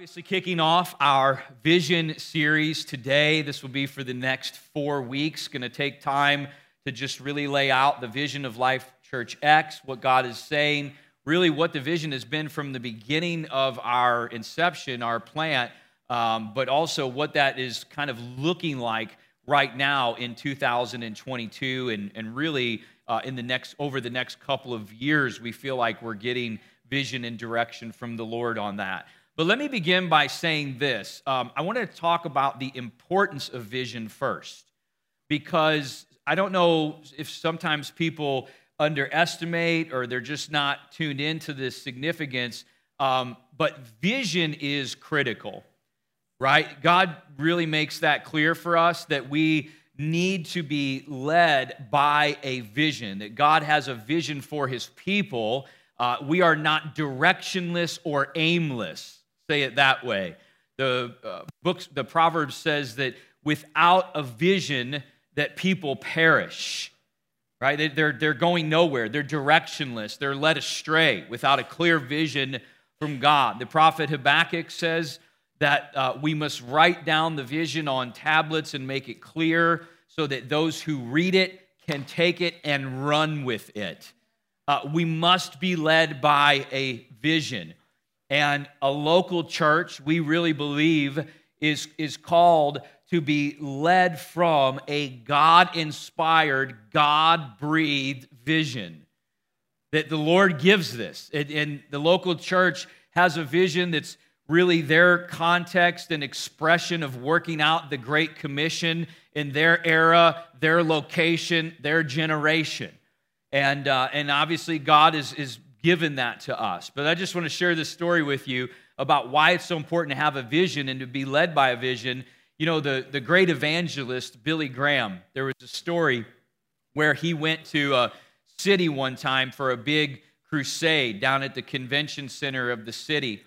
obviously kicking off our vision series today. This will be for the next four weeks. Going to take time to just really lay out the vision of Life Church X, what God is saying, really what the vision has been from the beginning of our inception, our plant, um, but also what that is kind of looking like right now in 2022 and, and really uh, in the next over the next couple of years we feel like we're getting vision and direction from the lord on that but let me begin by saying this. Um, I want to talk about the importance of vision first, because I don't know if sometimes people underestimate or they're just not tuned into this significance, um, but vision is critical, right? God really makes that clear for us that we need to be led by a vision, that God has a vision for his people. Uh, we are not directionless or aimless say it that way. The uh, books, the Proverbs says that without a vision, that people perish. Right? They're, they're going nowhere. They're directionless. They're led astray without a clear vision from God. The prophet Habakkuk says that uh, we must write down the vision on tablets and make it clear so that those who read it can take it and run with it. Uh, we must be led by a vision. And a local church, we really believe, is, is called to be led from a God inspired, God breathed vision. That the Lord gives this. And the local church has a vision that's really their context and expression of working out the Great Commission in their era, their location, their generation. And, uh, and obviously, God is, is given that to us. But I just want to share this story with you about why it's so important to have a vision and to be led by a vision. You know, the, the great evangelist, Billy Graham, there was a story where he went to a city one time for a big crusade down at the convention center of the city.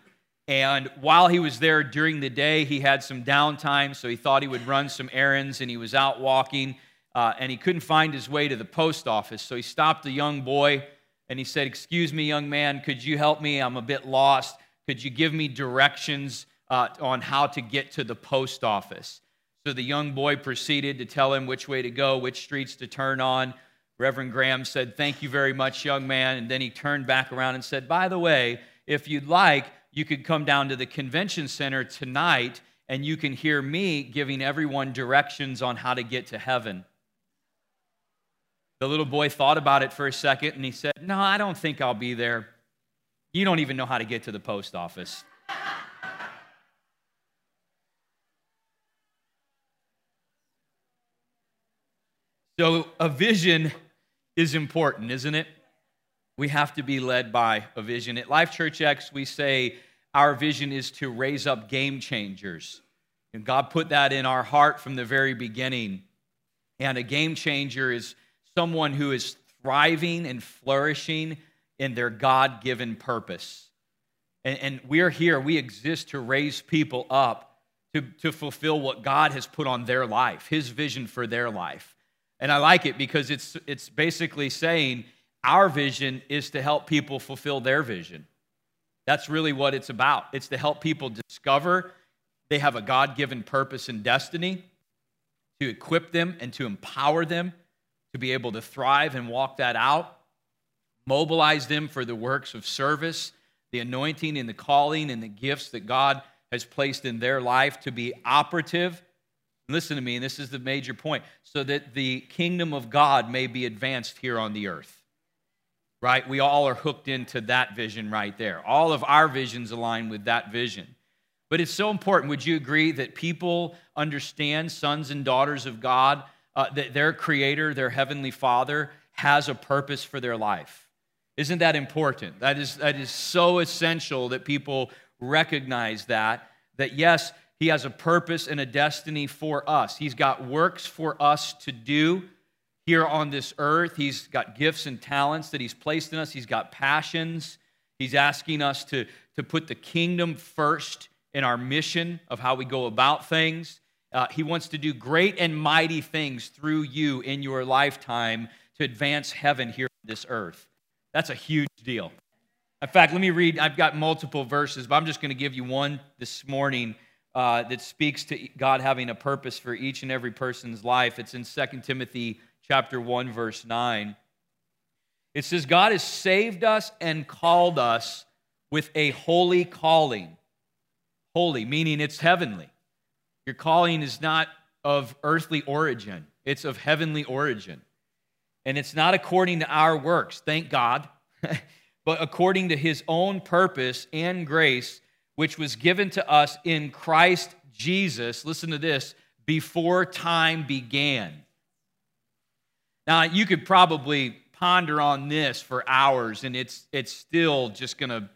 And while he was there during the day, he had some downtime, so he thought he would run some errands, and he was out walking, uh, and he couldn't find his way to the post office. So he stopped a young boy and he said, Excuse me, young man, could you help me? I'm a bit lost. Could you give me directions uh, on how to get to the post office? So the young boy proceeded to tell him which way to go, which streets to turn on. Reverend Graham said, Thank you very much, young man. And then he turned back around and said, By the way, if you'd like, you could come down to the convention center tonight and you can hear me giving everyone directions on how to get to heaven. The little boy thought about it for a second and he said, No, I don't think I'll be there. You don't even know how to get to the post office. So, a vision is important, isn't it? We have to be led by a vision. At Life Church X, we say our vision is to raise up game changers. And God put that in our heart from the very beginning. And a game changer is someone who is thriving and flourishing in their God given purpose. And, and, we're here, we exist to raise people up to, to fulfill what God has put on their life, His vision for their life. And I like it because it's, it's basically saying our vision is to help people fulfill their vision. That's really what it's about. It's to help people discover they have a God given purpose and destiny, to equip them and to empower them to be able to thrive and walk that out, mobilize them for the works of service, the anointing and the calling and the gifts that God has placed in their life to be operative. Listen to me, and this is the major point so that the kingdom of God may be advanced here on the earth. Right? We all are hooked into that vision right there. All of our visions align with that vision. But it's so important. Would you agree that people understand, sons and daughters of God, uh, that their creator, their heavenly father, has a purpose for their life. Isn't that important? That is, that is so essential that people recognize that, that yes, he has a purpose and a destiny for us. He's got works for us to do here on this earth. He's got gifts and talents that he's placed in us. He's got passions. He's asking us to, to put the kingdom first in our mission of how we go about things. Uh, he wants to do great and mighty things through you in your lifetime to advance heaven here on this earth. That's a huge deal. In fact, let me read. I've got multiple verses, but I'm just going to give you one this morning uh, that speaks to God having a purpose for each and every person's life. It's in 2 Timothy chapter 1, verse 9. It says, God has saved us and called us with a holy calling. Holy, meaning it's heavenly. Your calling is not of earthly origin, it's of heavenly origin. And it's not according to our works, thank God, but according to his own purpose and grace, which was given to us in Christ Jesus. Listen to this before time began. Now, you could probably ponder on this for hours, and it's, it's still just going to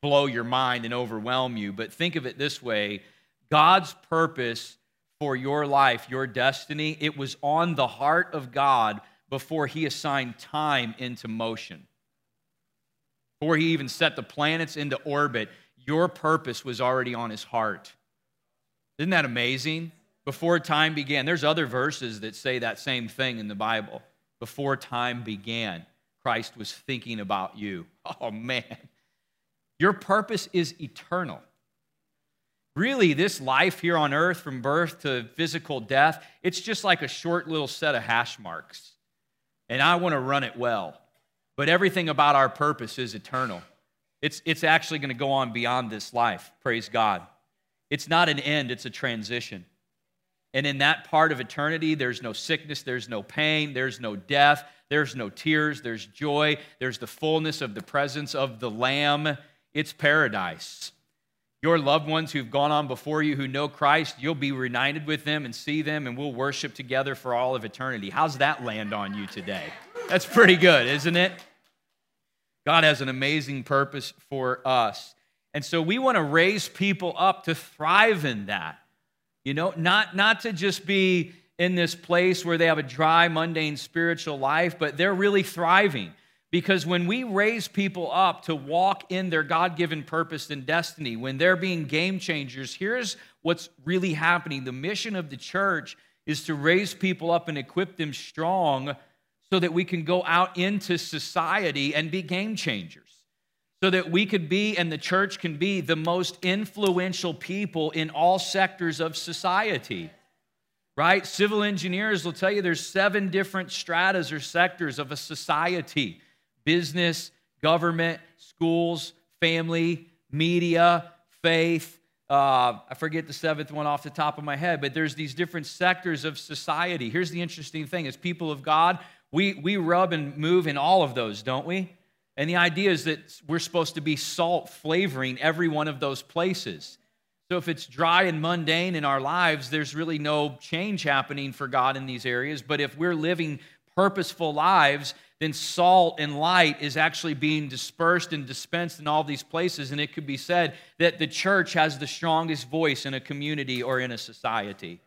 blow your mind and overwhelm you. But think of it this way God's purpose for your life, your destiny, it was on the heart of God before He assigned time into motion. Before He even set the planets into orbit, your purpose was already on His heart. Isn't that amazing? Before time began, there's other verses that say that same thing in the Bible. Before time began, Christ was thinking about you. Oh, man. Your purpose is eternal. Really, this life here on earth, from birth to physical death, it's just like a short little set of hash marks. And I want to run it well. But everything about our purpose is eternal. It's, it's actually going to go on beyond this life. Praise God. It's not an end, it's a transition. And in that part of eternity, there's no sickness, there's no pain, there's no death, there's no tears, there's joy, there's the fullness of the presence of the Lamb. It's paradise. Your loved ones who've gone on before you who know Christ, you'll be reunited with them and see them, and we'll worship together for all of eternity. How's that land on you today? That's pretty good, isn't it? God has an amazing purpose for us. And so we want to raise people up to thrive in that. You know, not, not to just be in this place where they have a dry, mundane spiritual life, but they're really thriving. Because when we raise people up to walk in their God given purpose and destiny, when they're being game changers, here's what's really happening. The mission of the church is to raise people up and equip them strong so that we can go out into society and be game changers. So that we could be and the church can be the most influential people in all sectors of society right? Civil engineers will tell you there's seven different stratas or sectors of a society business, government, schools, family, media, faith. Uh, I forget the seventh one off the top of my head, but there's these different sectors of society. Here's the interesting thing as people of God, we, we rub and move in all of those, don't we? And the idea is that we're supposed to be salt flavoring every one of those places. So if it's dry and mundane in our lives, there's really no change happening for God in these areas. But if we're living purposeful lives, then salt and light is actually being dispersed and dispensed in all these places. And it could be said that the church has the strongest voice in a community or in a society.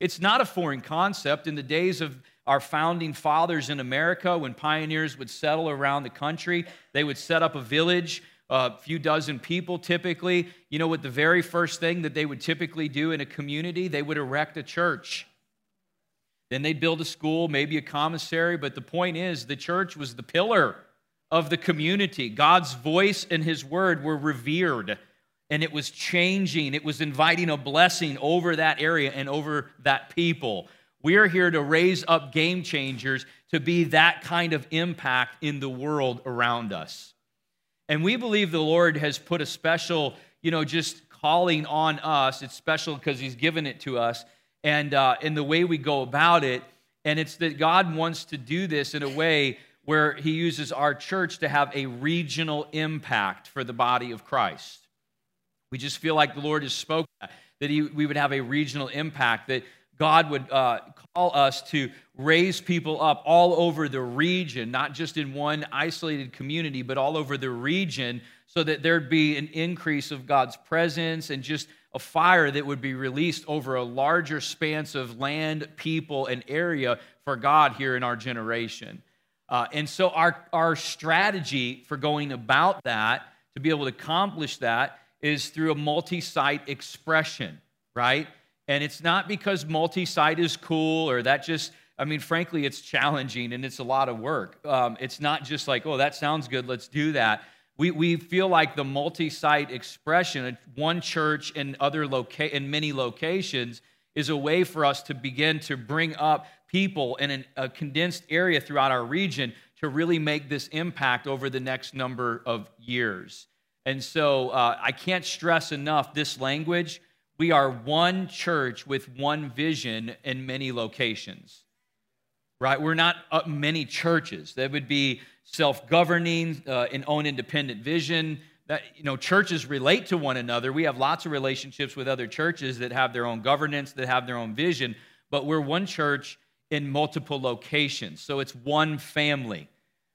It's not a foreign concept. In the days of our founding fathers in America, when pioneers would settle around the country, they would set up a village, a few dozen people typically. You know what the very first thing that they would typically do in a community? They would erect a church. Then they'd build a school, maybe a commissary, but the point is the church was the pillar of the community. God's voice and his word were revered, and it was changing. It was inviting a blessing over that area and over that people. We are here to raise up game changers to be that kind of impact in the world around us. And we believe the Lord has put a special, you know, just calling on us. It's special because He's given it to us and uh, in the way we go about it. And it's that God wants to do this in a way where He uses our church to have a regional impact for the body of Christ. We just feel like the Lord has spoken that he, we would have a regional impact, that God would uh, call us to raise people up all over the region, not just in one isolated community, but all over the region, so that there'd be an increase of God's presence and just a fire that would be released over a larger span of land, people, and area for God here in our generation. Uh, and so, our, our strategy for going about that, to be able to accomplish that, is through a multi site expression, right? And it's not because multi site is cool or that just, I mean, frankly, it's challenging and it's a lot of work. Um, it's not just like, oh, that sounds good, let's do that. We, we feel like the multi-site expression, one church in other loca- in many locations, is a way for us to begin to bring up people in an, a condensed area throughout our region to really make this impact over the next number of years. And so uh, I can't stress enough this language. We are one church with one vision in many locations, right? We're not uh, many churches. That would be self governing, uh, and own independent vision. That, you know, churches relate to one another. We have lots of relationships with other churches that have their own governance, that have their own vision, but we're one church in multiple locations. So it's one family,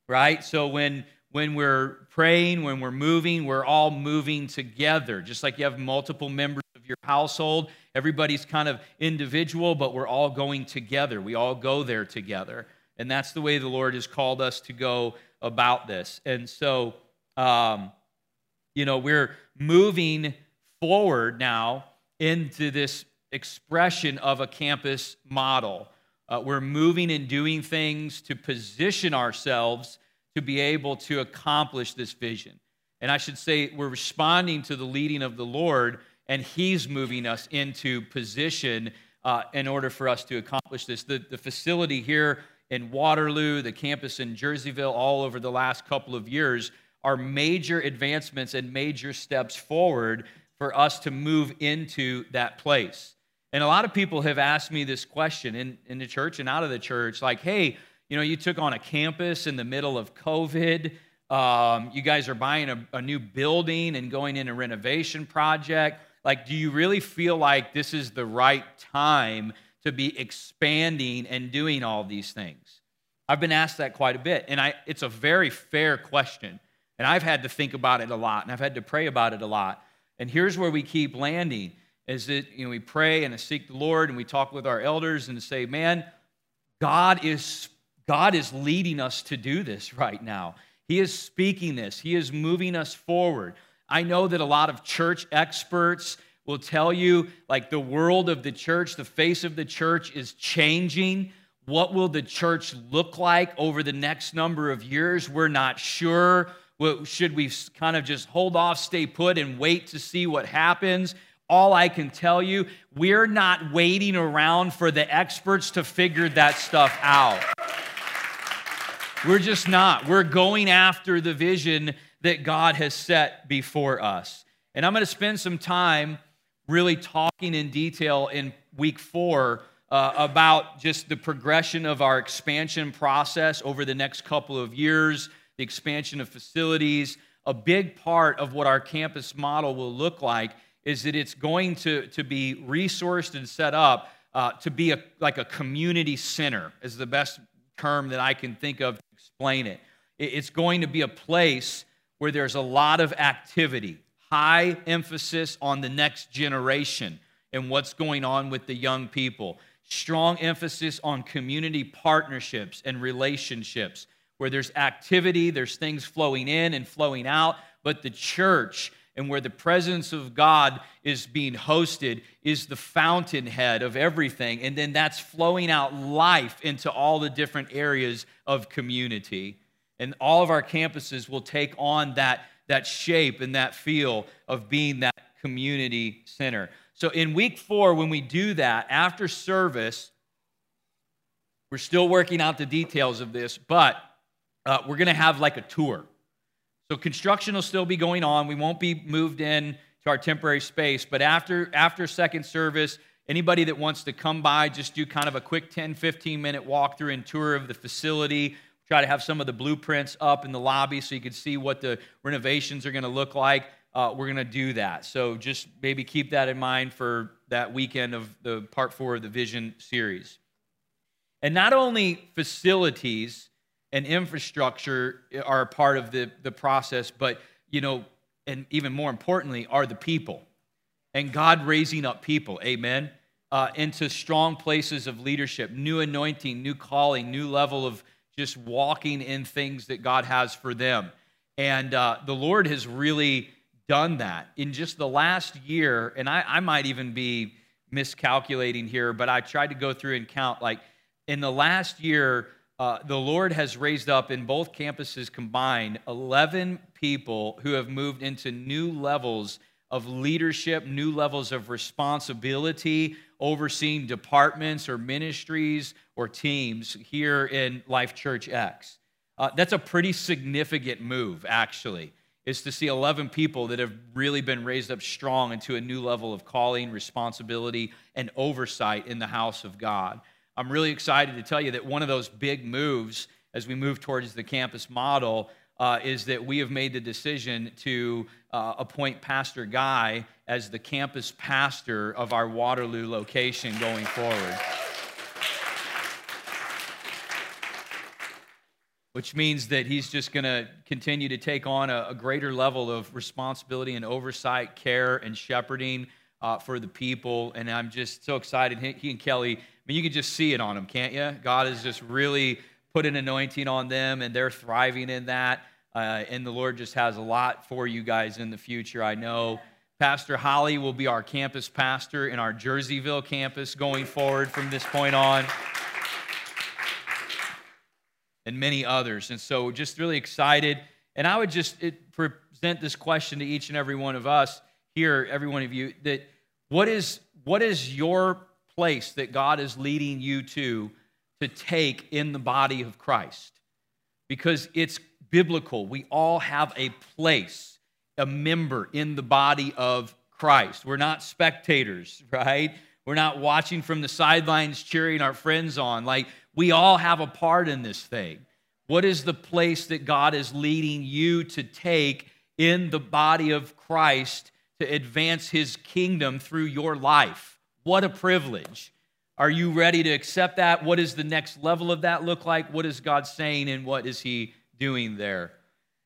right? So when when we're praying, when we're moving, we're all moving together. Just like you have multiple members of your household, everybody's kind of individual, but we're all going together. We all go there together. And that's the way the Lord has called us to go about this. And so, um, you know, we're moving forward now into this expression of a campus model. Uh, we're moving and doing things to position ourselves to be able to accomplish this vision. And I should say, we're responding to the leading of the Lord, and He's moving us into position uh, in order for us to accomplish this. The, the facility here in Waterloo, the campus in Jerseyville, all over the last couple of years are major advancements and major steps forward for us to move into that place. And a lot of people have asked me this question in, in the church and out of the church like, hey, you know, you took on a campus in the middle of COVID. Um, you guys are buying a, a new building and going in a renovation project. Like, do you really feel like this is the right time to be expanding and doing all these things? I've been asked that quite a bit, and I, it's a very fair question. And I've had to think about it a lot, and I've had to pray about it a lot. And here's where we keep landing is that you know, we pray and seek the Lord, and we talk with our elders and say, man, God is God is leading us to do this right now. He is speaking this, He is moving us forward. I know that a lot of church experts will tell you, like, the world of the church, the face of the church is changing. What will the church look like over the next number of years? We're not sure. Should we kind of just hold off, stay put, and wait to see what happens? All I can tell you, we're not waiting around for the experts to figure that stuff out. We're just not. We're going after the vision that God has set before us. And I'm going to spend some time really talking in detail in week four uh, about just the progression of our expansion process over the next couple of years, the expansion of facilities. A big part of what our campus model will look like is that it's going to, to be resourced and set up uh, to be a, like a community center, is the best term that I can think of to explain it. It's going to be a place where there's a lot of activity, high emphasis on the next generation and what's going on with the young people, strong emphasis on community partnerships and relationships, where there's activity, there's things flowing in and flowing out, but the church and where the presence of God is being hosted is the fountainhead of everything. And then that's flowing out life into all the different areas of community. And all of our campuses will take on that, that shape and that feel of being that community center. So in week four, when we do that, after service, we're still working out the details of this, but uh, we're going to have like a tour. So construction will still be going on. We won't be moved in to our temporary space, but after after second service, anybody that wants to come by, just do kind of a quick 10, 15 minute walkthrough and tour of the facility. Try to have some of the blueprints up in the lobby so you can see what the renovations are going to look like. Uh, we're going to do that. So just maybe keep that in mind for that weekend of the part four of the Vision series. And not only facilities and infrastructure are a part of the, the process, but, you know, and even more importantly, are the people. And God raising up people, amen, uh, into strong places of leadership, new anointing, new calling, new level of just walking in things that God has for them. And uh, the Lord has really done that in just the last year. And I, I might even be miscalculating here, but I tried to go through and count like in the last year, uh, the Lord has raised up in both campuses combined 11 people who have moved into new levels of leadership, new levels of responsibility, overseeing departments or ministries or teams here in Life Church X. Uh, that's a pretty significant move, actually, is to see 11 people that have really been raised up strong into a new level of calling, responsibility, and oversight in the house of God. I'm really excited to tell you that one of those big moves as we move towards the campus model uh, is that we have made the decision to uh, appoint Pastor Guy as the campus pastor of our Waterloo location going forward. Which means that he's just going to continue to take on a, a, greater level of responsibility and oversight, care, and shepherding uh, for the people. And I'm just so excited. He, he and Kelly I mean, you can just see it on them, can't you? God has just really put an anointing on them, and they're thriving in that. Uh, and the Lord just has a lot for you guys in the future, I know. Pastor Holly will be our campus pastor in our Jerseyville campus going forward from this point on. And many others. And so, just really excited. And I would just present this question to each and every one of us here, every one of you, that what is, what is your place that God is leading you to to take in the body of Christ. Because it's biblical. We all have a place, a member in the body of Christ. We're not spectators, right? We're not watching from the sidelines cheering our friends on. Like, we all have a part in this thing. What is the place that God is leading you to take in the body of Christ to advance his kingdom through your life? What a privilege. Are you ready to accept that? What does the next level of that look like? What is God saying and what is He doing there?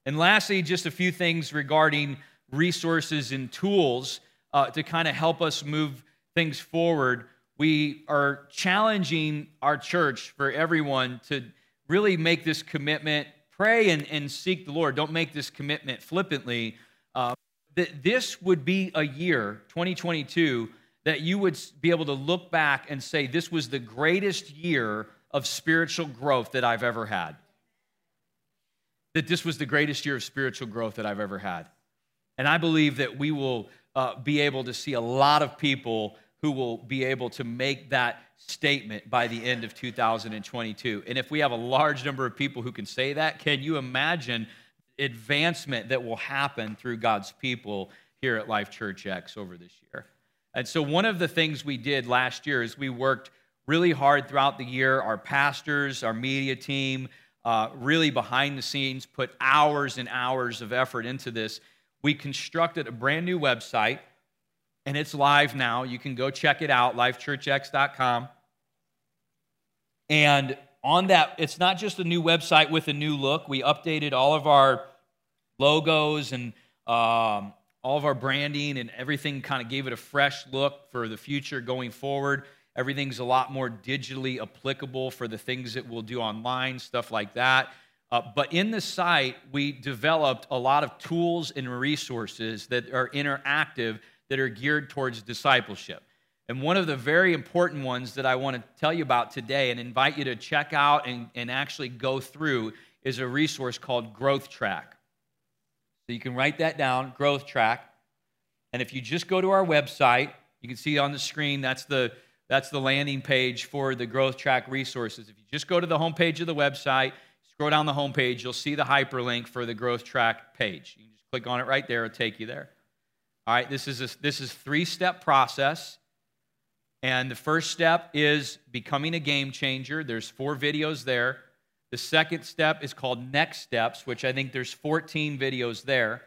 And lastly, just a few things regarding resources and tools uh, to kind of help us move things forward. We are challenging our church for everyone to really make this commitment, pray and, and seek the Lord. Don't make this commitment flippantly. Uh, that this would be a year, 2022 that you would be able to look back and say, This was the greatest year of spiritual growth that I've ever had. That this was the greatest year of spiritual growth that I've ever had. And I believe that we will uh, be able to see a lot of people who will be able to make that statement by the end of 2022. And if we have a large number of people who can say that, can you imagine advancement that will happen through God's people here at Life Church X over this year? And so, one of the things we did last year is we worked really hard throughout the year. Our pastors, our media team, uh, really behind the scenes, put hours and hours of effort into this. We constructed a brand new website, and it's live now. You can go check it out, lifechurchx.com. And on that, it's not just a new website with a new look. We updated all of our logos and um, all of our branding and everything kind of gave it a fresh look for the future going forward. Everything's a lot more digitally applicable for the things that we'll do online, stuff like that. Uh, but in the site, we developed a lot of tools and resources that are interactive that are geared towards discipleship. And one of the very important ones that I want to tell you about today and invite you to check out and, and actually go through is a resource called Growth Track. So you can write that down, growth track. And if you just go to our website, you can see on the screen that's the that's the landing page for the growth track resources. If you just go to the homepage of the website, scroll down the homepage, you'll see the hyperlink for the growth track page. You can just click on it right there, it'll take you there. All right, this is a, this is three-step process. And the first step is becoming a game changer. There's four videos there. The second step is called Next Steps, which I think there's 14 videos there.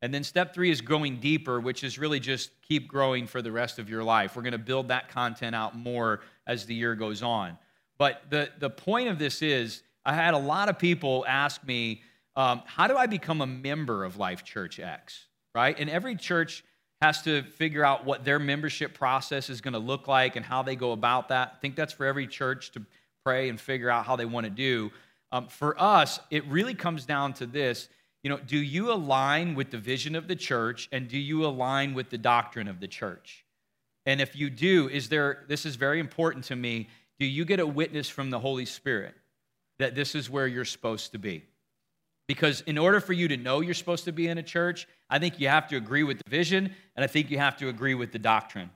And then step three is growing deeper, which is really just keep growing for the rest of your life. We're going to build that content out more as the year goes on. But the, the point of this is, I had a lot of people ask me, um, how do I become a member of Life Church X? Right? And every church has to figure out what their membership process is going to look like and how they go about that. I think that's for every church to pray and figure out how they want to do. Um, for us, it really comes down to this. You know, do you align with the vision of the church and do you align with the doctrine of the church? And if you do, is there, this is very important to me, do you get a witness from the Holy Spirit? that this is where you're supposed to be. Because in order for you to know you're supposed to be in a church, I think you have to agree with the vision, and I think you have to agree with the doctrine.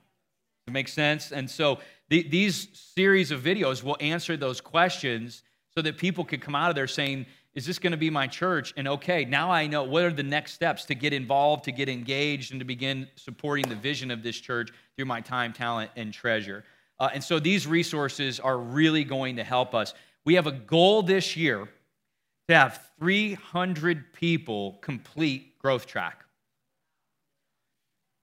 It make sense? And so the, these series of videos will answer those questions so that people can come out of there saying, is this going to be my church? And okay, now I know what are the next steps to get involved, to get engaged, and to begin supporting the vision of this church through my time, talent, and treasure. Uh, and so these resources are really going to help us. We have a goal this year to have 300 people complete Growth Track.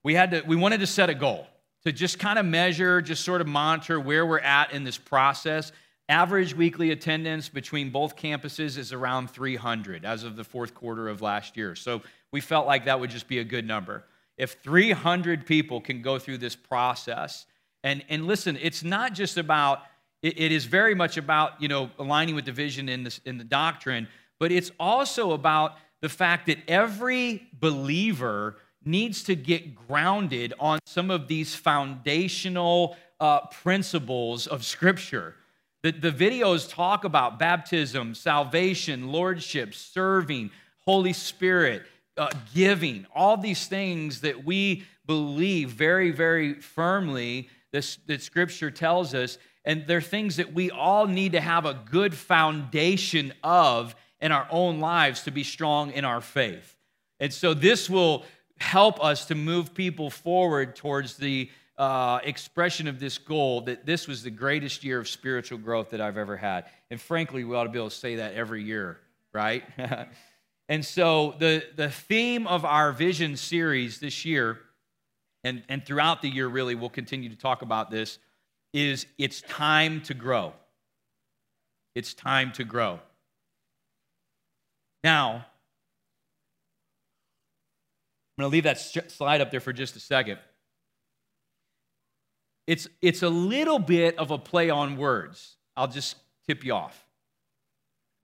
We had to, we wanted to set a goal to just kind of measure, just sort of monitor where we're at in this process. Average weekly attendance between both campuses is around 300 as of the fourth quarter of last year. So we felt like that would just be a good number. If 300 people can go through this process, and, and listen, it's not just about, it, it is very much about, you know, aligning with the vision in, this, in the doctrine, but it's also about the fact that every believer needs to get grounded on some of these foundational uh, principles of Scripture. The, the videos talk about baptism, salvation, lordship, serving, Holy Spirit, uh, giving, all these things that we believe very, very firmly this, that Scripture tells us. And they're things that we all need to have a good foundation of in our own lives to be strong in our faith. And so this will help us to move people forward towards the uh, expression of this goal that this was the greatest year of spiritual growth that I've ever had. And frankly, we ought to be able to say that every year, right? and so the, the theme of our vision series this year, and, and throughout the year, really, we'll continue to talk about this, is it's time to grow. It's time to grow. Now, I'm going to leave that slide up there for just a second. It's, it's a little bit of a play on words. I'll just tip you off.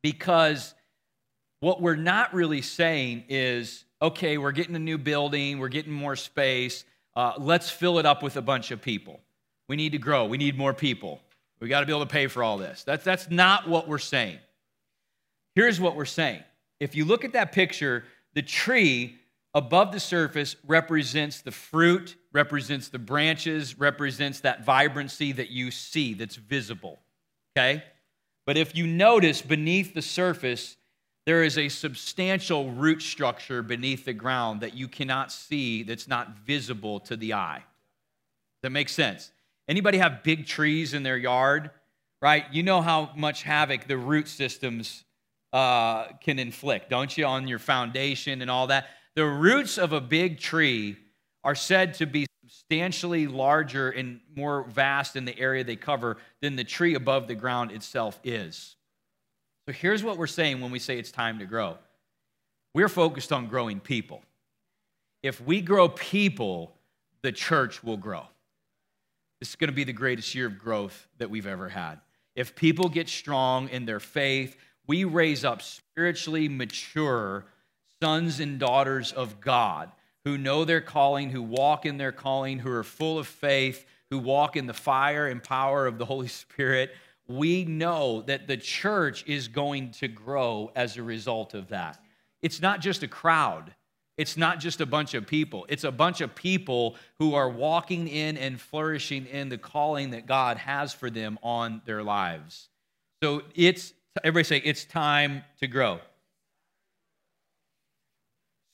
Because what we're not really saying is, okay, we're getting a new building, we're getting more space, uh, let's fill it up with a bunch of people. We need to grow, we need more people. We got to be able to pay for all this. That's, that's not what we're saying. Here's what we're saying. If you look at that picture, the tree above the surface represents the fruit, represents the branches, represents that vibrancy that you see that's visible. Okay? But if you notice beneath the surface, there is a substantial root structure beneath the ground that you cannot see that's not visible to the eye. That makes sense. Anybody have big trees in their yard, right? You know how much havoc the root systems uh, can inflict, don't you, on your foundation and all that? The roots of a big tree are said to be substantially larger and more vast in the area they cover than the tree above the ground itself is. So here's what we're saying when we say it's time to grow we're focused on growing people. If we grow people, the church will grow. This is going to be the greatest year of growth that we've ever had. If people get strong in their faith, we raise up spiritually mature sons and daughters of God who know their calling, who walk in their calling, who are full of faith, who walk in the fire and power of the Holy Spirit, we know that the church is going to grow as a result of that. It's not just a crowd. It's not just a bunch of people. It's a bunch of people who are walking in and flourishing in the calling that God has for them on their lives. So it's, everybody say, it's time to grow.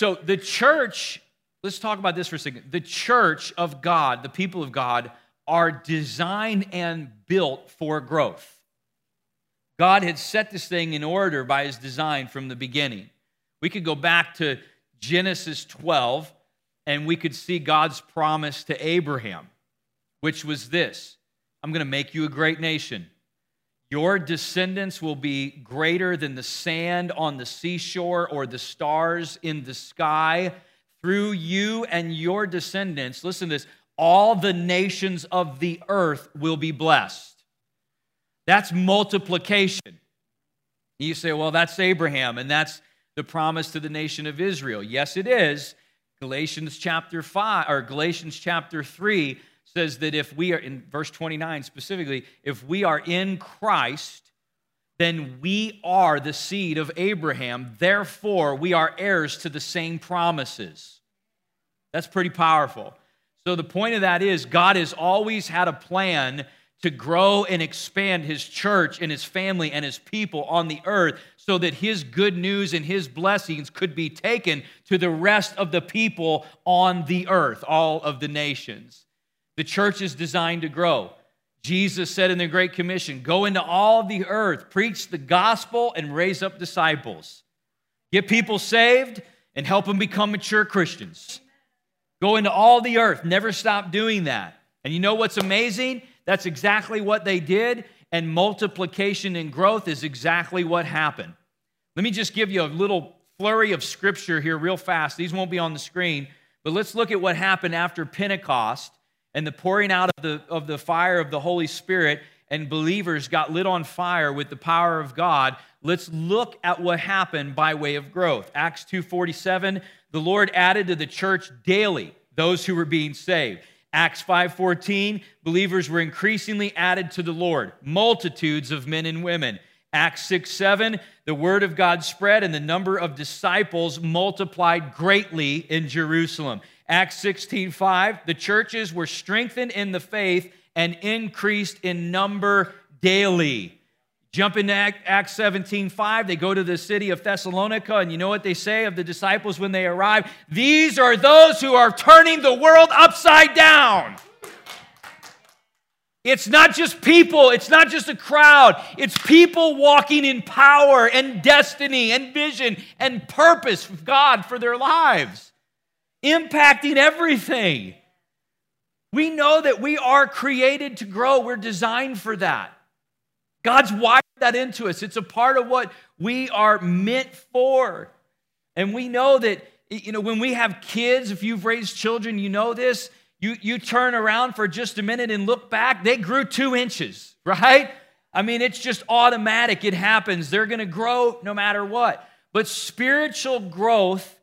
So the church, let's talk about this for a second. The church of God, the people of God, are designed and built for growth. God had set this thing in order by his design from the beginning. We could go back to Genesis 12 and we could see God's promise to Abraham, which was this I'm going to make you a great nation. Your descendants will be greater than the sand on the seashore or the stars in the sky. Through you and your descendants, listen to this, all the nations of the earth will be blessed. That's multiplication. You say, well, that's Abraham, and that's the promise to the nation of Israel. Yes, it is. Galatians chapter 5 or Galatians chapter 3 says that if we are, in verse 29 specifically, if we are in Christ, then we are the seed of Abraham. Therefore, we are heirs to the same promises. That's pretty powerful. So, the point of that is, God has always had a plan to grow and expand his church and his family and his people on the earth so that his good news and his blessings could be taken to the rest of the people on the earth, all of the nations. The church is designed to grow. Jesus said in the Great Commission go into all the earth, preach the gospel, and raise up disciples. Get people saved and help them become mature Christians. Go into all the earth, never stop doing that. And you know what's amazing? That's exactly what they did, and multiplication and growth is exactly what happened. Let me just give you a little flurry of scripture here, real fast. These won't be on the screen, but let's look at what happened after Pentecost and the pouring out of the, of the fire of the Holy Spirit, and believers got lit on fire with the power of God. Let's look at what happened by way of growth. Acts 2:47, the Lord added to the church daily those who were being saved. Acts 5:14, believers were increasingly added to the Lord, multitudes of men and women. Acts 6 7, the word of God spread and the number of disciples multiplied greatly in Jerusalem. Acts 16 5, the churches were strengthened in the faith and increased in number daily. Jump into Acts 17 5, they go to the city of Thessalonica, and you know what they say of the disciples when they arrive? These are those who are turning the world upside down. It's not just people, it's not just a crowd. It's people walking in power and destiny and vision and purpose of God for their lives impacting everything. We know that we are created to grow, we're designed for that. God's wired that into us, it's a part of what we are meant for. And we know that, you know, when we have kids, if you've raised children, you know this. You, you turn around for just a minute and look back, they grew two inches, right? I mean, it's just automatic. It happens. They're going to grow no matter what. But spiritual growth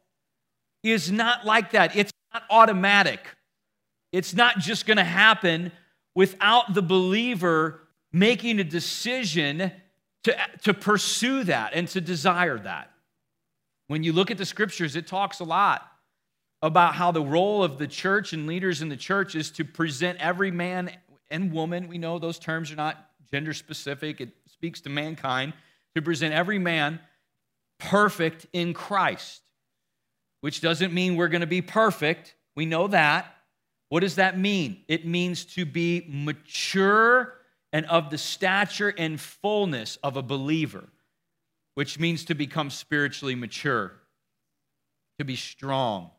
is not like that. It's not automatic. It's not just going to happen without the believer making a decision to, to pursue that and to desire that. When you look at the scriptures, it talks a lot about how the role of the church and leaders in the church is to present every man and woman. We know those terms are not gender specific, it speaks to mankind, to present every man perfect in Christ which doesn't mean we're going to be perfect. We know that. What does that mean? It means to be mature and of the stature and fullness of a believer, which means to become spiritually mature, to be strong,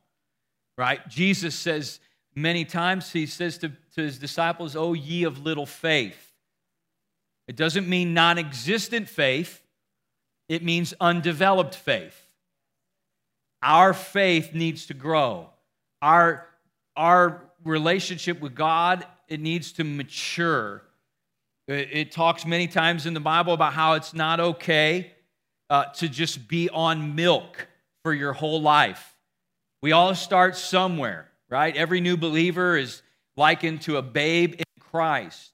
right? Jesus says many times, he says to, to his disciples, Oh, ye of little faith. It doesn't mean non existent faith, it means undeveloped faith. Our faith needs to grow. Our, our relationship with God, it needs to mature. It, it talks many times in the Bible about how it's not okay uh, to just be on milk for your whole life. We all start somewhere, right? Every new believer is likened to a babe in Christ.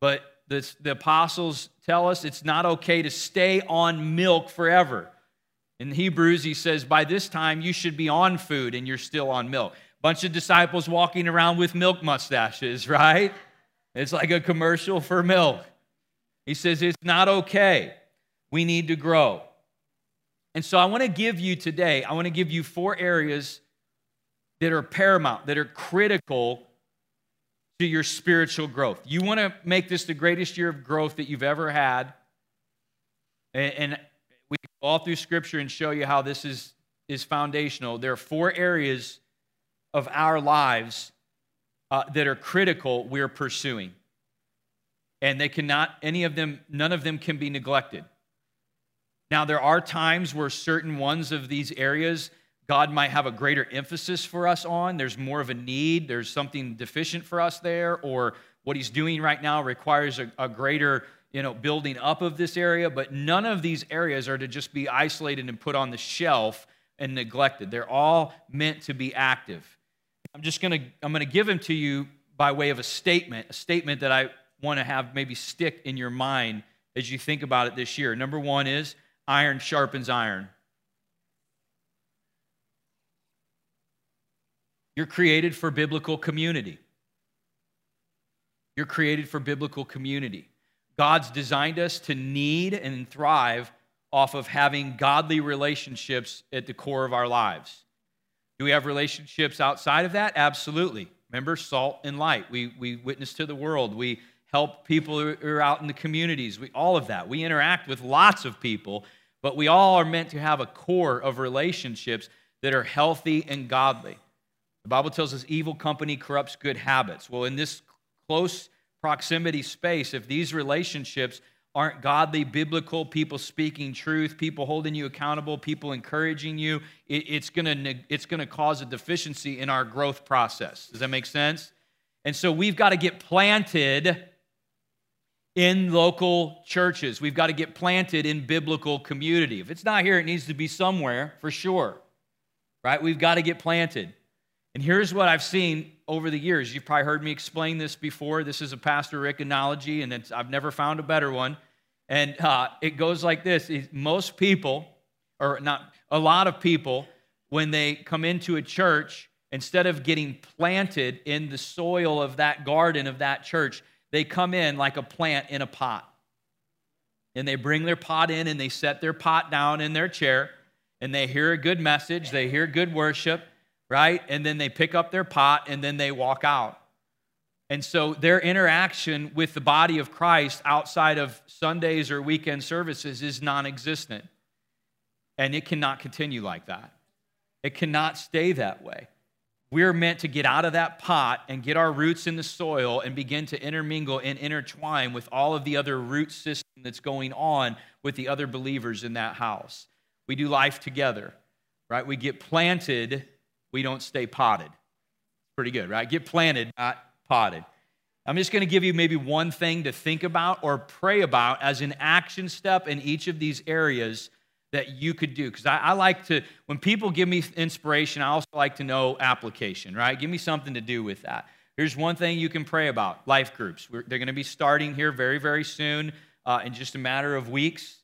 But the, the apostles tell us it's not okay to stay on milk forever. In Hebrews, he says, By this time you should be on food and you're still on milk. Bunch of disciples walking around with milk mustaches, right? It's like a commercial for milk. He says, It's not okay. We need to grow. And so I want to give you today, I want to give you four areas that are paramount, that are critical to your spiritual growth. You want to make this the greatest year of growth that you've ever had. And, all through Scripture and show you how this is, is foundational. There are four areas of our lives uh, that are critical we're pursuing. And they cannot, any of them, none of them can be neglected. Now, there are times where certain ones of these areas God might have a greater emphasis for us on. There's more of a need, there's something deficient for us there, or what He's doing right now requires a, a greater you know, building up of this area, but none of these areas are to just be isolated and put on the shelf and neglected. They're all meant to be active. I'm just going to I'm going to give them to you by way of a statement, a statement that I want to have maybe stick in your mind as you think about it this year. Number one is iron sharpens iron. You're created for biblical community. You're created for biblical community. God's designed us to need and thrive off of having godly relationships at the core of our lives. Do we have relationships outside of that? Absolutely. Remember, salt and light. We, we witness to the world. We help people who are out in the communities. We, all of that. We interact with lots of people, but we all are meant to have a core of relationships that are healthy and godly. The Bible tells us evil company corrupts good habits. Well, in this close proximity space, if these relationships aren't godly, biblical, people speaking truth, people holding you accountable, people encouraging you, it, it's gonna it's gonna cause a deficiency in our growth process. Does that make sense? And so we've got to get planted in local churches. We've got to get planted in biblical community. If it's not here, it needs to be somewhere for sure. Right? We've got to get planted. And here's what I've seen over the years. You've probably heard me explain this before. This is a Pastor Rick analogy, and I've never found a better one. And uh, it goes like this most people, or not a lot of people, when they come into a church, instead of getting planted in the soil of that garden of that church, they come in like a plant in a pot. And they bring their pot in and they set their pot down in their chair and they hear a good message, they hear good worship, right? And then they pick up their pot and then they walk out. And so their interaction with the body of Christ outside of Sundays or weekend services is non existent. And it cannot continue like that. It cannot stay that way. We're meant to get out of that pot and get our roots in the soil and begin to intermingle and intertwine with all of the other root system that's going on with the other believers in that house. We do life together, right? We get planted, we don't stay potted. Pretty good, right? Get planted, not potted. I'm just going to give you maybe one thing to think about or pray about as an action step in each of these areas that you could do. Because I, I, like to, when people give me inspiration, I also like to know application, right? Give me something to do with that. Here's one thing you can pray about life groups. We're, they're going to be starting here very, very soon uh, in just a matter of weeks.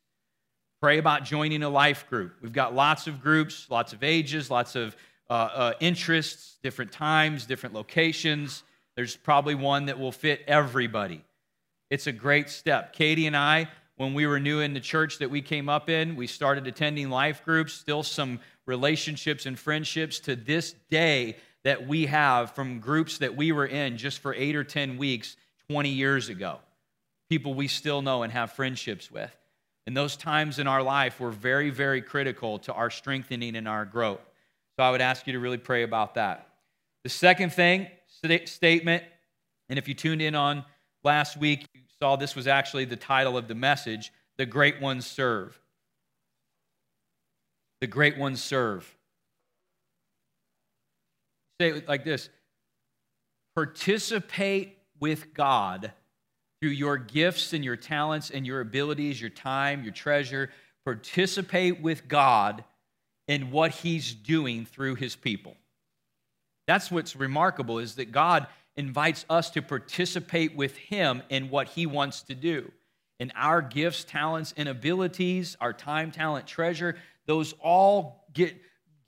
Pray about joining a life group. We've got lots of groups, lots of ages, lots of uh, uh, interests, different times, different locations. There's probably one that will fit everybody. It's a great step. Katie and I, when we were new in the church that we came up in, we started attending life groups, still some relationships and friendships to this day that we have from groups that we were in just for eight or 10 weeks 20 years ago. People we still know and have friendships with. And those times in our life were very, very critical to our strengthening and our growth. So I would ask you to really pray about that. The second thing, statement, and if you tuned in on last week, you saw this was actually the title of the message The Great Ones Serve. The Great Ones Serve. Say it like this participate with God through your gifts and your talents and your abilities, your time, your treasure. Participate with God in what He's doing through His people. That's what's remarkable is that God invites us to participate with Him in what He wants to do. In our gifts, talents, and abilities, our time, talent, treasure, those all get,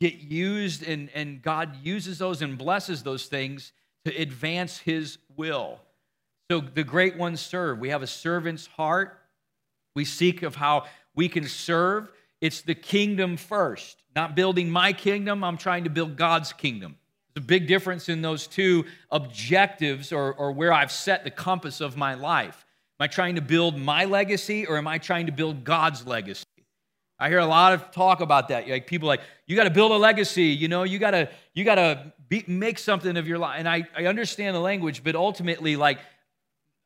get used, and, and God uses those and blesses those things to advance His will. So the great ones serve. We have a servant's heart. We seek of how we can serve. It's the kingdom first, not building my kingdom. I'm trying to build God's kingdom. There's a big difference in those two objectives or, or where I've set the compass of my life. Am I trying to build my legacy or am I trying to build God's legacy? I hear a lot of talk about that. Like people like, you got to build a legacy, you know, you got to you got to make something of your life. And I, I understand the language, but ultimately, like,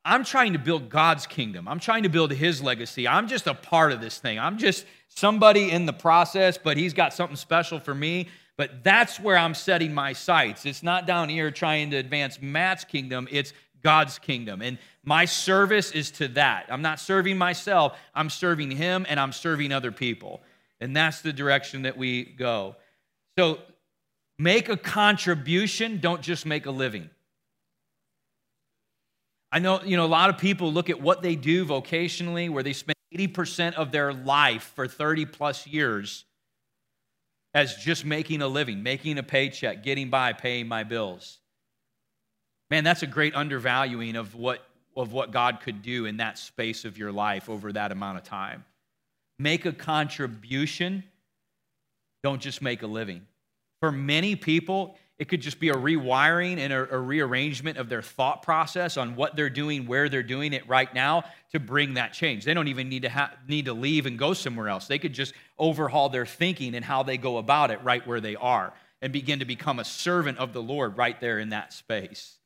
I'm trying to build God's kingdom. I'm trying to build his legacy. I'm just a part of this thing. I'm just somebody in the process, but he's got something special for me. But that's where I'm setting my sights. It's not down here trying to advance Matt's kingdom, it's God's kingdom. And my service is to that. I'm not serving myself, I'm serving Him and I'm serving other people. And that's the direction that we go. So make a contribution, don't just make a living. I know, you know, a lot of people look at what they do vocationally, where they spend 80% of their life for 30 plus years as just making a living, making a paycheck, getting by, paying my bills. Man, that's a great undervaluing of what, of what God could do in that space of your life over that amount of time. Make a contribution, don't just make a living. For many people, it could just be a rewiring and a, a, rearrangement of their thought process on what they're doing, where they're doing it right now to bring that change. They don't even need to ha- need to leave and go somewhere else. They could just overhaul their thinking and how they go about it right where they are and begin to become a servant of the Lord right there in that space.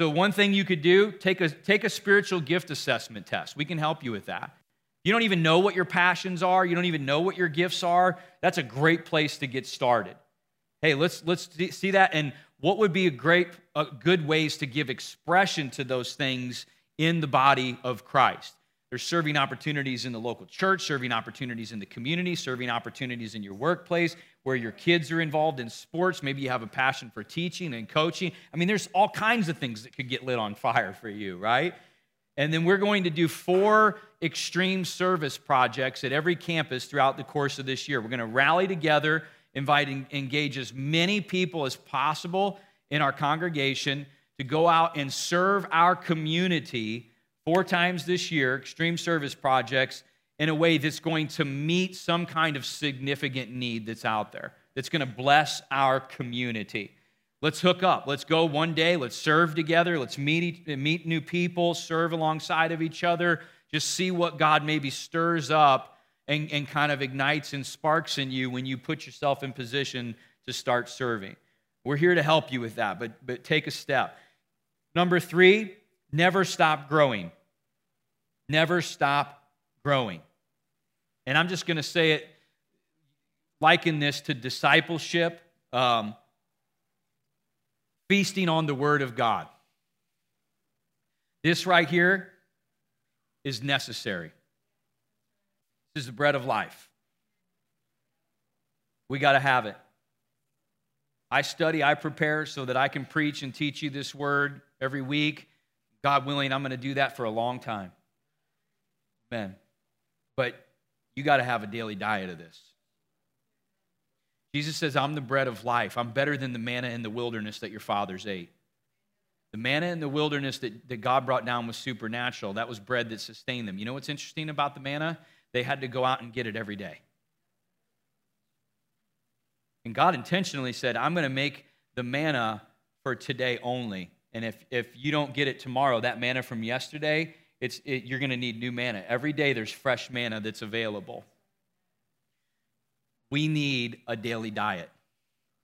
So one thing you could do, take a take a spiritual gift assessment test. We can help you with that. You don't even know what your passions are, you don't even know what your gifts are. That's a great place to get started. Hey, let's let's see that and what would be a great a good ways to give expression to those things in the body of Christ. There's serving opportunities in the local church, serving opportunities in the community, serving opportunities in your workplace where your kids are involved in sports. Maybe you have a passion for teaching and coaching. I mean, there's all kinds of things that could get lit on fire for you, right? And then we're going to do four extreme service projects at every campus throughout the course of this year. We're going to rally together invite and engage as many people as possible in our congregation to go out and serve our community four times this year, extreme service projects, in a way that's going to meet some kind of significant need that's out there, that's going to bless our community. Let's hook up. Let's go one day. Let's serve together. Let's meet, meet new people, serve alongside of each other. Just see what God maybe stirs up and, and kind of ignites and sparks in you when you put yourself in position to start serving. We're here to help you with that, but, but take a step. Number three, never stop growing. Never stop growing. And I'm just going to say it, liken this to discipleship, um, feasting on the Word of God. This right here is necessary is the bread of life. We got to have it. I study, I prepare so that I can preach and teach you this word every week. God willing, I'm going to do that for a long time. Amen. But you got to have a daily diet of this. Jesus says, I'm the bread of life. I'm better than the manna in the wilderness that your fathers ate. The manna in the wilderness that, that God brought down was supernatural. That was bread that sustained them. You know what's interesting about the manna? They had to go out and get it every day. And God intentionally said, I'm going to make the manna for today only. And if, if you don't get it tomorrow, that manna from yesterday, it's, it, you're going to need new manna. Every day there's fresh manna that's available. We need a daily diet,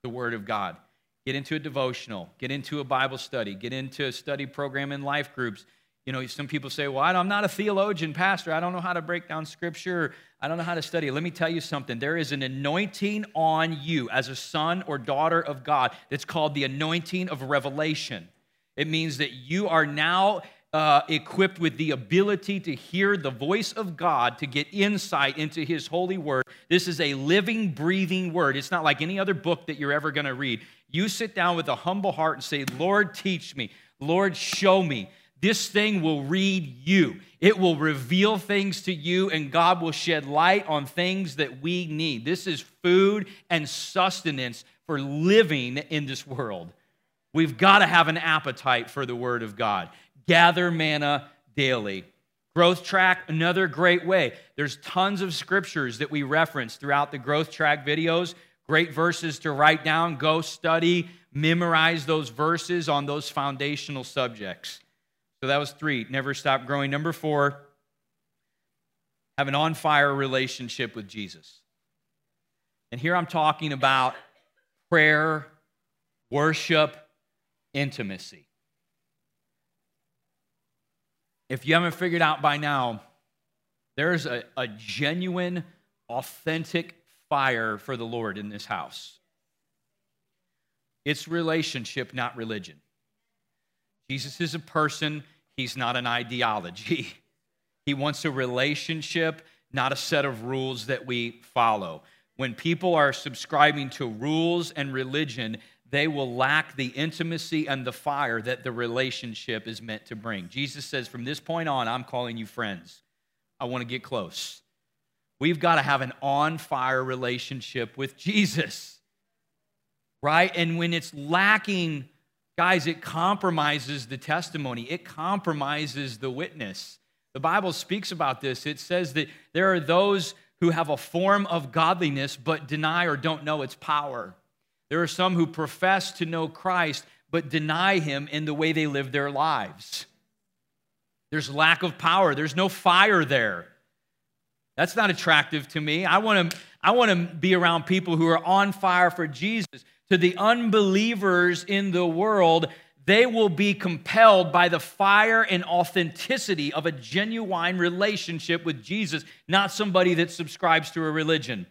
the Word of God. Get into a devotional, get into a Bible study, get into a study program in life groups. You know, some people say, well, I'm not a theologian, pastor. I don't know how to break down scripture. I don't know how to study. Let me tell you something. There is an anointing on you as a son or daughter of God that's called the anointing of revelation. It means that you are now uh, equipped with the ability to hear the voice of God, to get insight into His holy word. This is a living, breathing word. It's not like any other book that you're ever going to read. You sit down with a humble heart and say, Lord, teach me. Lord, show me. This thing will read you. It will reveal things to you, and God will shed light on things that we need. This is food and sustenance for living in this world. We've got to have an appetite for the Word of God. Gather manna daily. Growth Track, another great way. There's tons of scriptures that we reference throughout the Growth Track videos. Great verses to write down, go study, memorize those verses on those foundational subjects. So that was three. Never stop growing. Number four, have an on fire relationship with Jesus. And here I'm talking about prayer, worship, intimacy. If you haven't figured out by now, there's a, a genuine, authentic fire for the Lord in this house. It's relationship, not religion. Jesus is a person He's not an ideology. He wants a relationship, not a set of rules that we follow. When people are subscribing to rules and religion, they will lack the intimacy and the fire that the relationship is meant to bring. Jesus says, From this point on, I'm calling you friends. I want to get close. We've got to have an on fire relationship with Jesus, right? And when it's lacking, guys, it compromises the testimony, it compromises the witness. The Bible speaks about this. It says that there are those who have a form of godliness but deny or don't know its power. There are some who profess to know Christ but deny him in the way they live their lives. There's lack of power, there's no fire there. That's not attractive to me. I want to I want to be around people who are on fire for Jesus. To the unbelievers in the world, they will be compelled by the fire and authenticity of a genuine relationship with Jesus, not somebody that subscribes to a religion.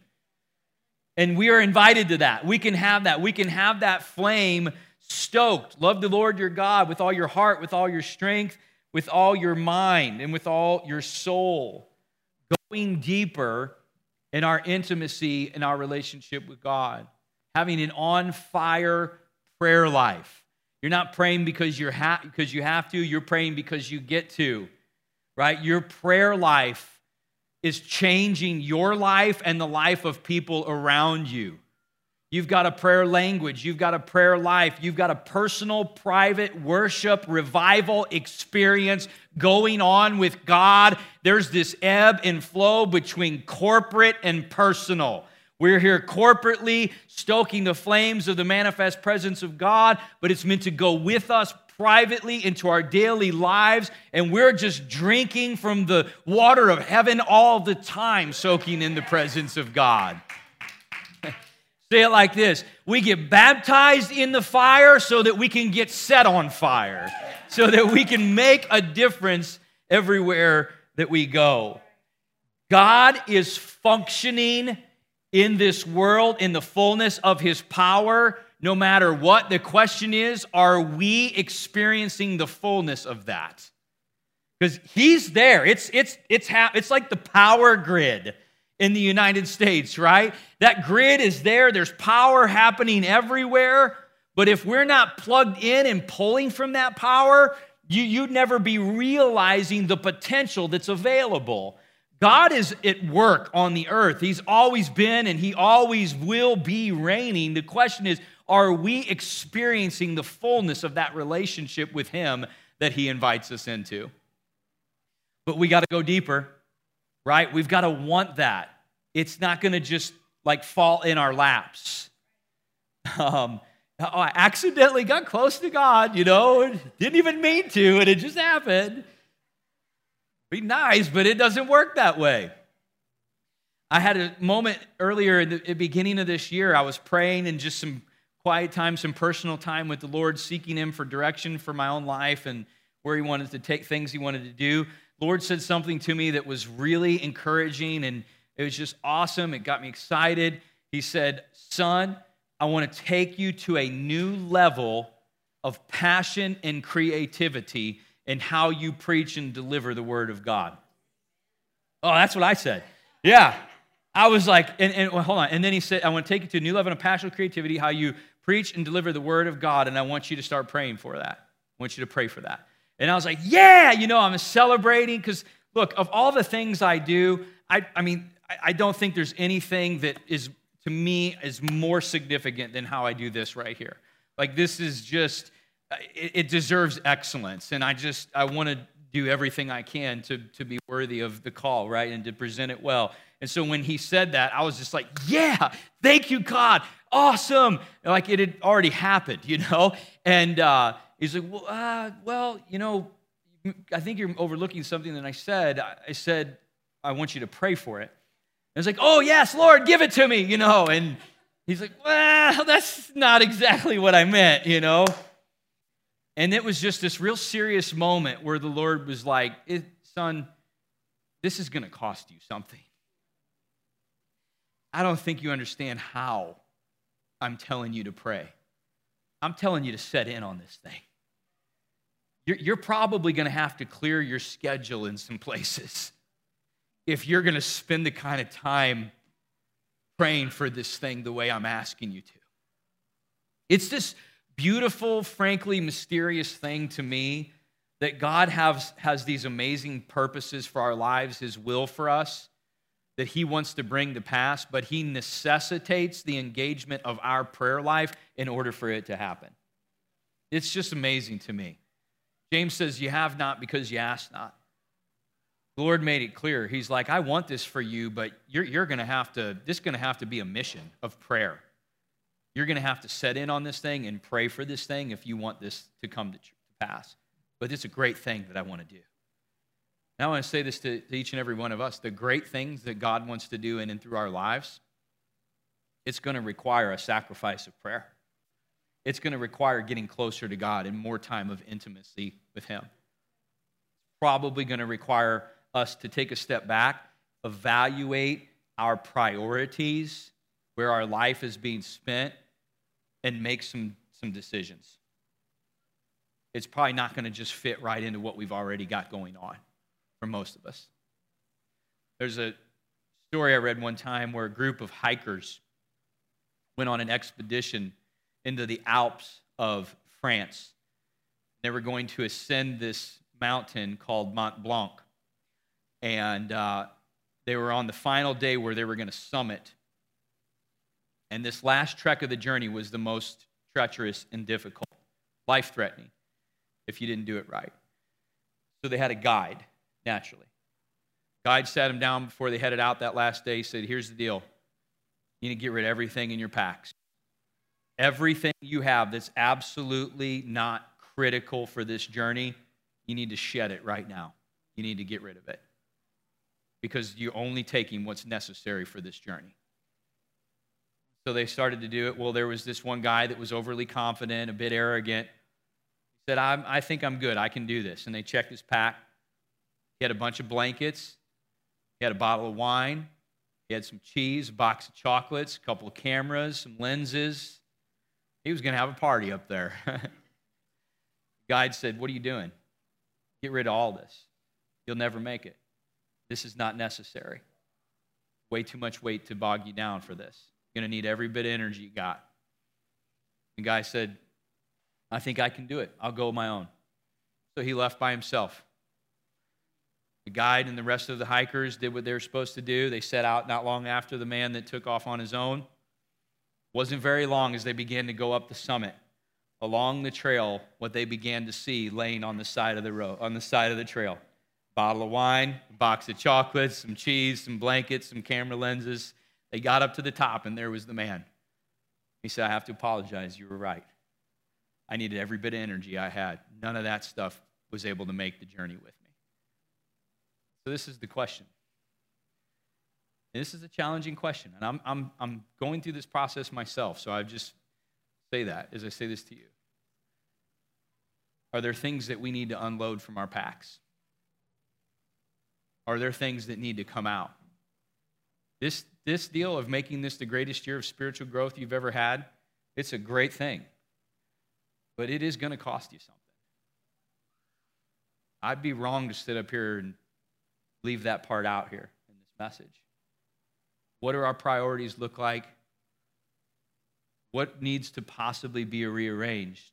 And we are invited to that. We can have that. We can have that flame stoked. Love the Lord your God with all your heart, with all your strength, with all your mind, and with all your soul. Going deeper in our intimacy and our relationship with God. Having an on fire prayer life. You're not praying because, you're ha- because you have to, you're praying because you get to, right? Your prayer life is changing your life and the life of people around you. You've got a prayer language. You've got a prayer life. You've got a personal, private worship, revival experience going on with God. There's this ebb and flow between corporate and personal. We're here corporately stoking the flames of the manifest presence of God, but it's meant to go with us privately into our daily lives, and we're just drinking from the water of heaven all the time, soaking in the presence of God. Say it like this We get baptized in the fire so that we can get set on fire, so that we can make a difference everywhere that we go. God is functioning in this world in the fullness of his power, no matter what. The question is are we experiencing the fullness of that? Because he's there. It's, it's, it's, ha- it's like the power grid in the United States, right? That grid is there, there's power happening everywhere. But if we're not plugged in and pulling from that power, you, you'd never be realizing the potential that's available. God is at work on the earth. He's always been and He always will be reigning. The question is, are we experiencing the fullness of that relationship with Him that He invites us into? But we got to go deeper right? We've got to want that. It's not going to just like fall in our laps. Um, oh, I accidentally got close to God, you know, didn't even mean to, and it just happened. Be nice, but it doesn't work that way. I had a moment earlier in the beginning of this year. I was praying and just some quiet time, some personal time with the Lord, seeking Him for direction for my own life and where He wanted to take things He wanted to do. Lord said something to me that was really encouraging and it was just awesome. It got me excited. He said, Son, I want to take you to a new level of passion and creativity in how you preach and deliver the word of God. Oh, that's what I said. Yeah. I was like, and, and well, hold on. And then he said, I want to take you to a new level of passion creativity, how you preach and deliver the word of God. And I want you to start praying for that. I want you to pray for that. And I was like, yeah, you know, I'm celebrating because, look, of all the things I do, I, I mean, I, I don't think there's anything that is, to me, is more significant than how I do this right here. Like, this is just, it, it deserves excellence. And I just, I want to do everything I can to, to be worthy of the call, right? And to present it well. And so when he said that, I was just like, yeah, thank you, God. Awesome. Like it had already happened, you know? And, uh, He's like, well, uh, well, you know, I think you're overlooking something that I said. I said, I want you to pray for it. And it's like, oh, yes, Lord, give it to me, you know. And he's like, well, that's not exactly what I meant, you know. And it was just this real serious moment where the Lord was like, son, this is going to cost you something. I don't think you understand how I'm telling you to pray. I'm telling you to set in on this thing. You're, you're probably going to have to clear your schedule in some places if you're going to spend the kind of time praying for this thing the way I'm asking you to. It's this beautiful, frankly mysterious thing to me that God has, has these amazing purposes for our lives, His will for us, that He wants to bring to pass, but He necessitates the engagement of our prayer life in order for it to happen. It's just amazing to me. James says, You have not because you ask not. The Lord made it clear. He's like, I want this for you, but you're, you're going to have to, this is going to have to be a mission of prayer. You're going to have to set in on this thing and pray for this thing if you want this to come to, pass. But it's a great thing that I want to do. Now, I want to say this to, to each and every one of us the great things that God wants to do in and through our lives, it's going to require a sacrifice of prayer. It's going to require getting closer to God and more time of intimacy with Him. It's probably going to require us to take a step back, evaluate our priorities, where our life is being spent, and make some, some decisions. It's probably not going to just fit right into what we've already got going on for most of us. There's a story I read one time where a group of hikers went on an expedition into the Alps of France. They were going to ascend this mountain called Mont Blanc. And uh, they were on the final day where they were going to summit. And this last trek of the journey was the most treacherous and difficult, life threatening if you didn't do it right. So they had a guide, naturally. Guide sat them down before they headed out that last day. Said, Here's the deal. You need to get rid of everything in your packs. Everything you have that's absolutely not critical for this journey, you need to shed it right now. You need to get rid of it because you're only taking what's necessary for this journey. So they started to do it. Well, there was this one guy that was overly confident, a bit arrogant. He said, i think I'm good. I can do this. And they checked his pack. He had a bunch of blankets, he had a bottle of wine, he had some cheese, a box of chocolates, a couple of cameras, some lenses, he was going to have a party up there. The guide said, What are you doing? Get rid of all this. You'll never make it. This is not necessary. Way too much weight to bog you down for this. You're going to need every bit of energy you got. The guy said, I think I can do it. I'll go my own. So he left by himself. The guide and the rest of the hikers did what they were supposed to do. They set out not long after the man that took off on his own. Wasn't very long as they began to go up the summit. Along the trail, what they began to see laying on the side of the road, on the side of the trail. Bottle of wine, box of chocolates, some cheese, some blankets, some camera lenses. They got up to the top, and there was the man. He said, I have to apologize. You were right. I needed every bit of energy I had. None of that stuff was able to make the journey with me. So, this is the question this is a challenging question, and I'm, I'm, I'm going through this process myself, so I just say that as I say this to you. Are there things that we need to unload from our packs? Are there things that need to come out? This, this deal of making this the greatest year of spiritual growth you've ever had, it's a great thing. But it is going to cost you something. I'd be wrong to sit up here and leave that part out here in this message. What do our priorities look like? What needs to possibly be rearranged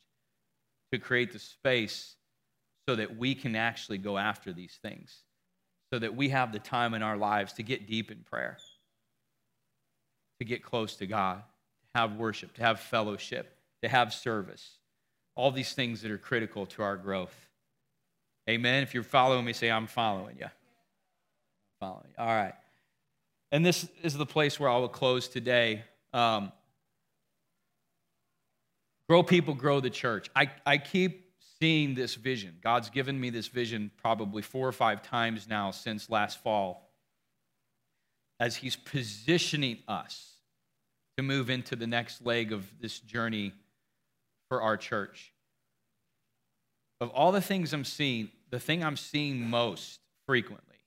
to create the space so that we can actually go after these things? So that we have the time in our lives to get deep in prayer, to get close to God, to have worship, to have fellowship, to have service. All these things that are critical to our growth. Amen. If you're following me, say, I'm following you. Following you. All right. And this is the place where I will close today. Um, grow people, grow the church. I, I keep seeing this vision. God's given me this vision probably four or five times now since last fall as He's positioning us to move into the next leg of this journey for our church. Of all the things I'm seeing, the thing I'm seeing most frequently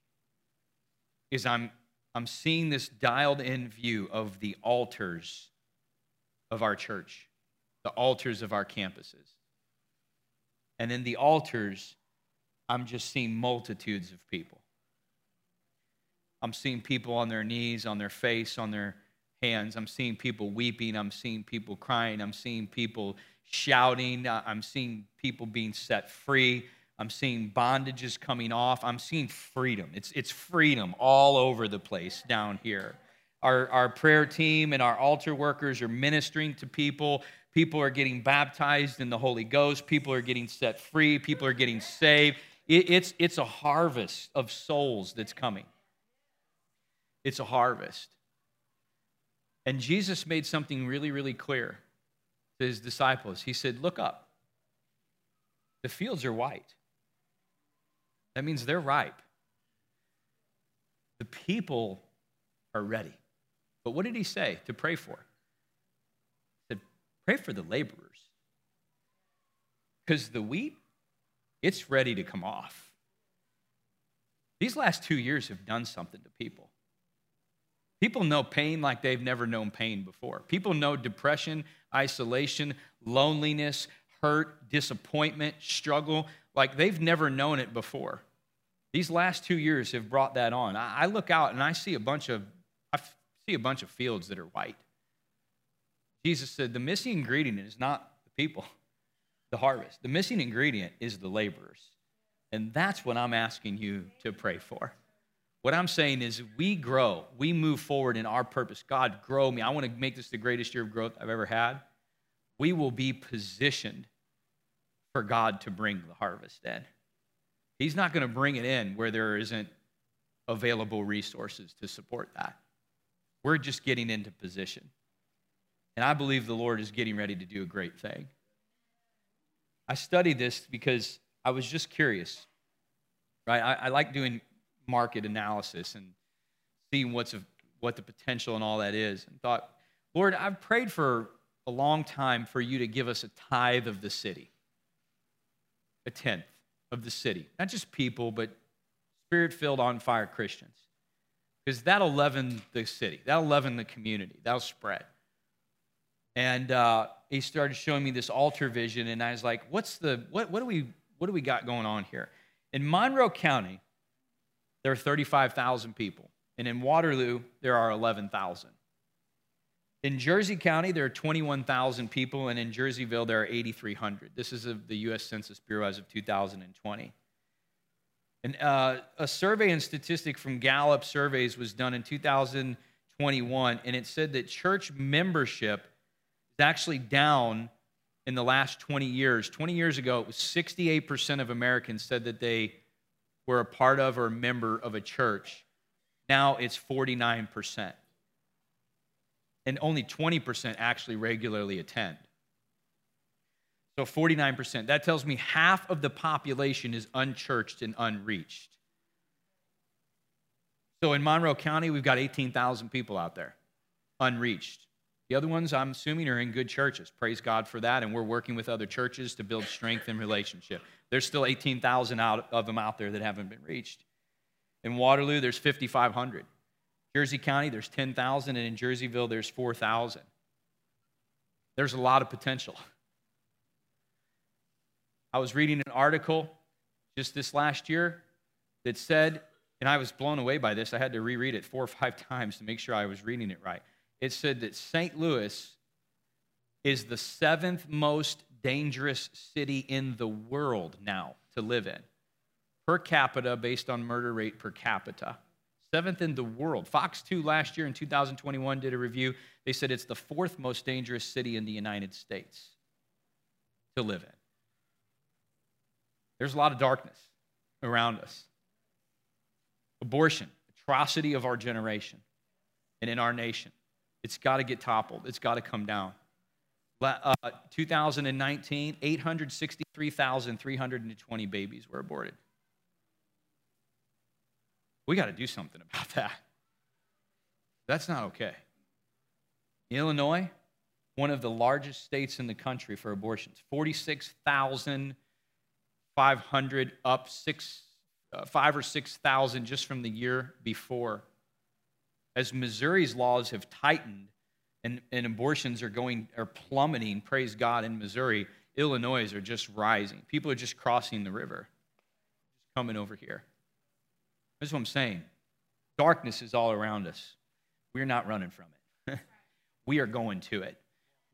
is I'm I'm seeing this dialed in view of the altars of our church, the altars of our campuses. And in the altars, I'm just seeing multitudes of people. I'm seeing people on their knees, on their face, on their hands. I'm seeing people weeping. I'm seeing people crying. I'm seeing people shouting. Uh, I'm seeing people being set free. I'm seeing bondages coming off. I'm seeing freedom. It's, it's freedom all over the place down here. Our, our prayer team and our altar workers are ministering to people. People are getting baptized in the Holy Ghost. People are getting set free. People are getting saved. It, it's, it's a harvest of souls that's coming. It's a harvest. And Jesus made something really, really clear to his disciples. He said, Look up. The fields are white. That means they're ripe. The people are ready. But what did he say to pray for? He said, Pray for the laborers. Because the wheat, it's ready to come off. These last two years have done something to people. People know pain like they've never known pain before. People know depression, isolation, loneliness, hurt, disappointment, struggle like they've never known it before. These last two years have brought that on. I look out and I see a bunch of I see a bunch of fields that are white. Jesus said the missing ingredient is not the people, the harvest. The missing ingredient is the laborers. And that's what I'm asking you to pray for. What I'm saying is, we grow, we move forward in our purpose. God, grow me. I want to make this the greatest year of growth I've ever had. We will be positioned for God to bring the harvest in. He's not going to bring it in where there isn't available resources to support that. We're just getting into position. And I believe the Lord is getting ready to do a great thing. I studied this because I was just curious, right? I, I like doing market analysis and seeing what's what the potential and all that is. And thought, Lord, I've prayed for a long time for you to give us a tithe of the city, a tenth of the city. Not just people, but spirit filled, on fire Christians. Because that'll leaven the city, that'll leaven the community, that'll spread. And uh, he started showing me this altar vision, and I was like, what's the, what, what, do we, what do we got going on here? In Monroe County, there are 35,000 people. And in Waterloo, there are 11,000. In Jersey County, there are 21,000 people, and in Jerseyville, there are 8,300. This is of the U.S. Census Bureau as of 2020. And uh, a survey and statistic from Gallup surveys was done in 2021, and it said that church membership is actually down in the last 20 years. 20 years ago, it was 68% of Americans said that they were a part of or a member of a church. Now it's 49%. And only 20% actually regularly attend. So 49%. That tells me half of the population is unchurched and unreached. So in Monroe County, we've got 18,000 people out there unreached. The other ones, I'm assuming, are in good churches. Praise God for that. And we're working with other churches to build strength and relationship. There's still 18,000 out of them out there that haven't been reached. In Waterloo, there's 5,500. Jersey County, there's 10,000. And in Jerseyville, there's 4,000. There's a lot of potential. I was reading an article just this last year that said, and I was blown away by this. I had to reread it four or five times to make sure I was reading it right it said that St. Louis is the seventh most dangerous city in the world now to live in, per capita, based on murder rate per capita. Seventh in the world. Fox 2 last year in 2021 did a review. They said it's the fourth most dangerous city in the United States to live in. There's a lot of darkness around us. Abortion, atrocity of our generation and in our nation. It's got to get toppled, it's got to come down. Uh, 2019, 863,320 babies were aborted. We got to do something about that. That's not okay. Illinois, one of the largest states in the country for abortions, 46,500 up six, uh, five or 6,000 just from the year before as Missouri's laws have tightened and, and abortions are going are plummeting, praise God, in Missouri, Illinois are just rising. People are just crossing the river, just coming over here. That's what I'm saying. Darkness is all around us. We're not running from it. we are going to it.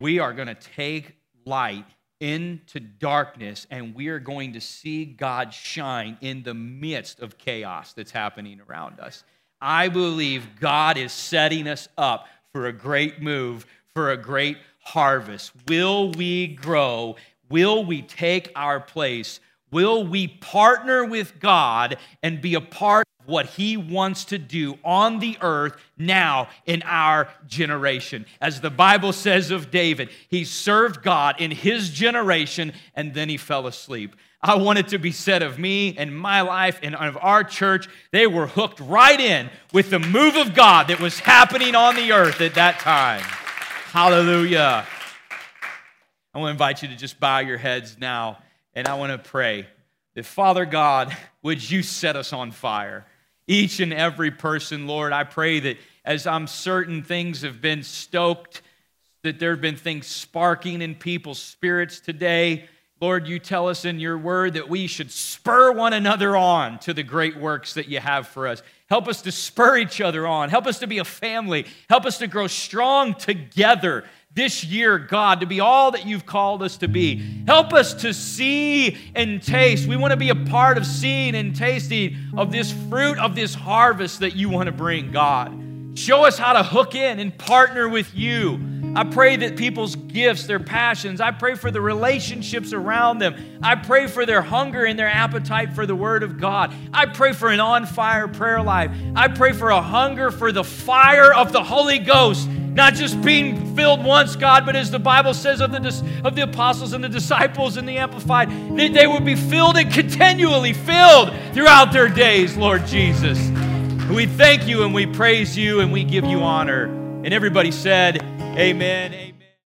We are going to take light into darkness, and we are going to see God shine in the midst of chaos that's happening around us. I believe God is setting us up for a great move, for a great harvest. Will we grow? Will we take our place? Will we partner with God and be a part of what He wants to do on the earth now in our generation? As the Bible says of David, he served God in his generation and then he fell asleep. I want it to be said of me and my life and of our church, they were hooked right in with the move of God that was happening on the earth at that time. Hallelujah. I want to invite you to just bow your heads now and I want to pray that, Father God, would you set us on fire? Each and every person, Lord, I pray that as I'm certain things have been stoked, that there have been things sparking in people's spirits today. Lord, you tell us in your word that we should spur one another on to the great works that you have for us. Help us to spur each other on. Help us to be a family. Help us to grow strong together this year, God, to be all that you've called us to be. Help us to see and taste. We want to be a part of seeing and tasting of this fruit of this harvest that you want to bring, God. Show us how to hook in and partner with you. I pray that people's gifts, their passions, I pray for the relationships around them. I pray for their hunger and their appetite for the Word of God. I pray for an on fire prayer life. I pray for a hunger for the fire of the Holy Ghost not just being filled once, God, but as the Bible says of the, of the apostles and the disciples in the Amplified, that they would be filled and continually filled throughout their days, Lord Jesus. We thank you and we praise you and we give you honor. And everybody said, Amen.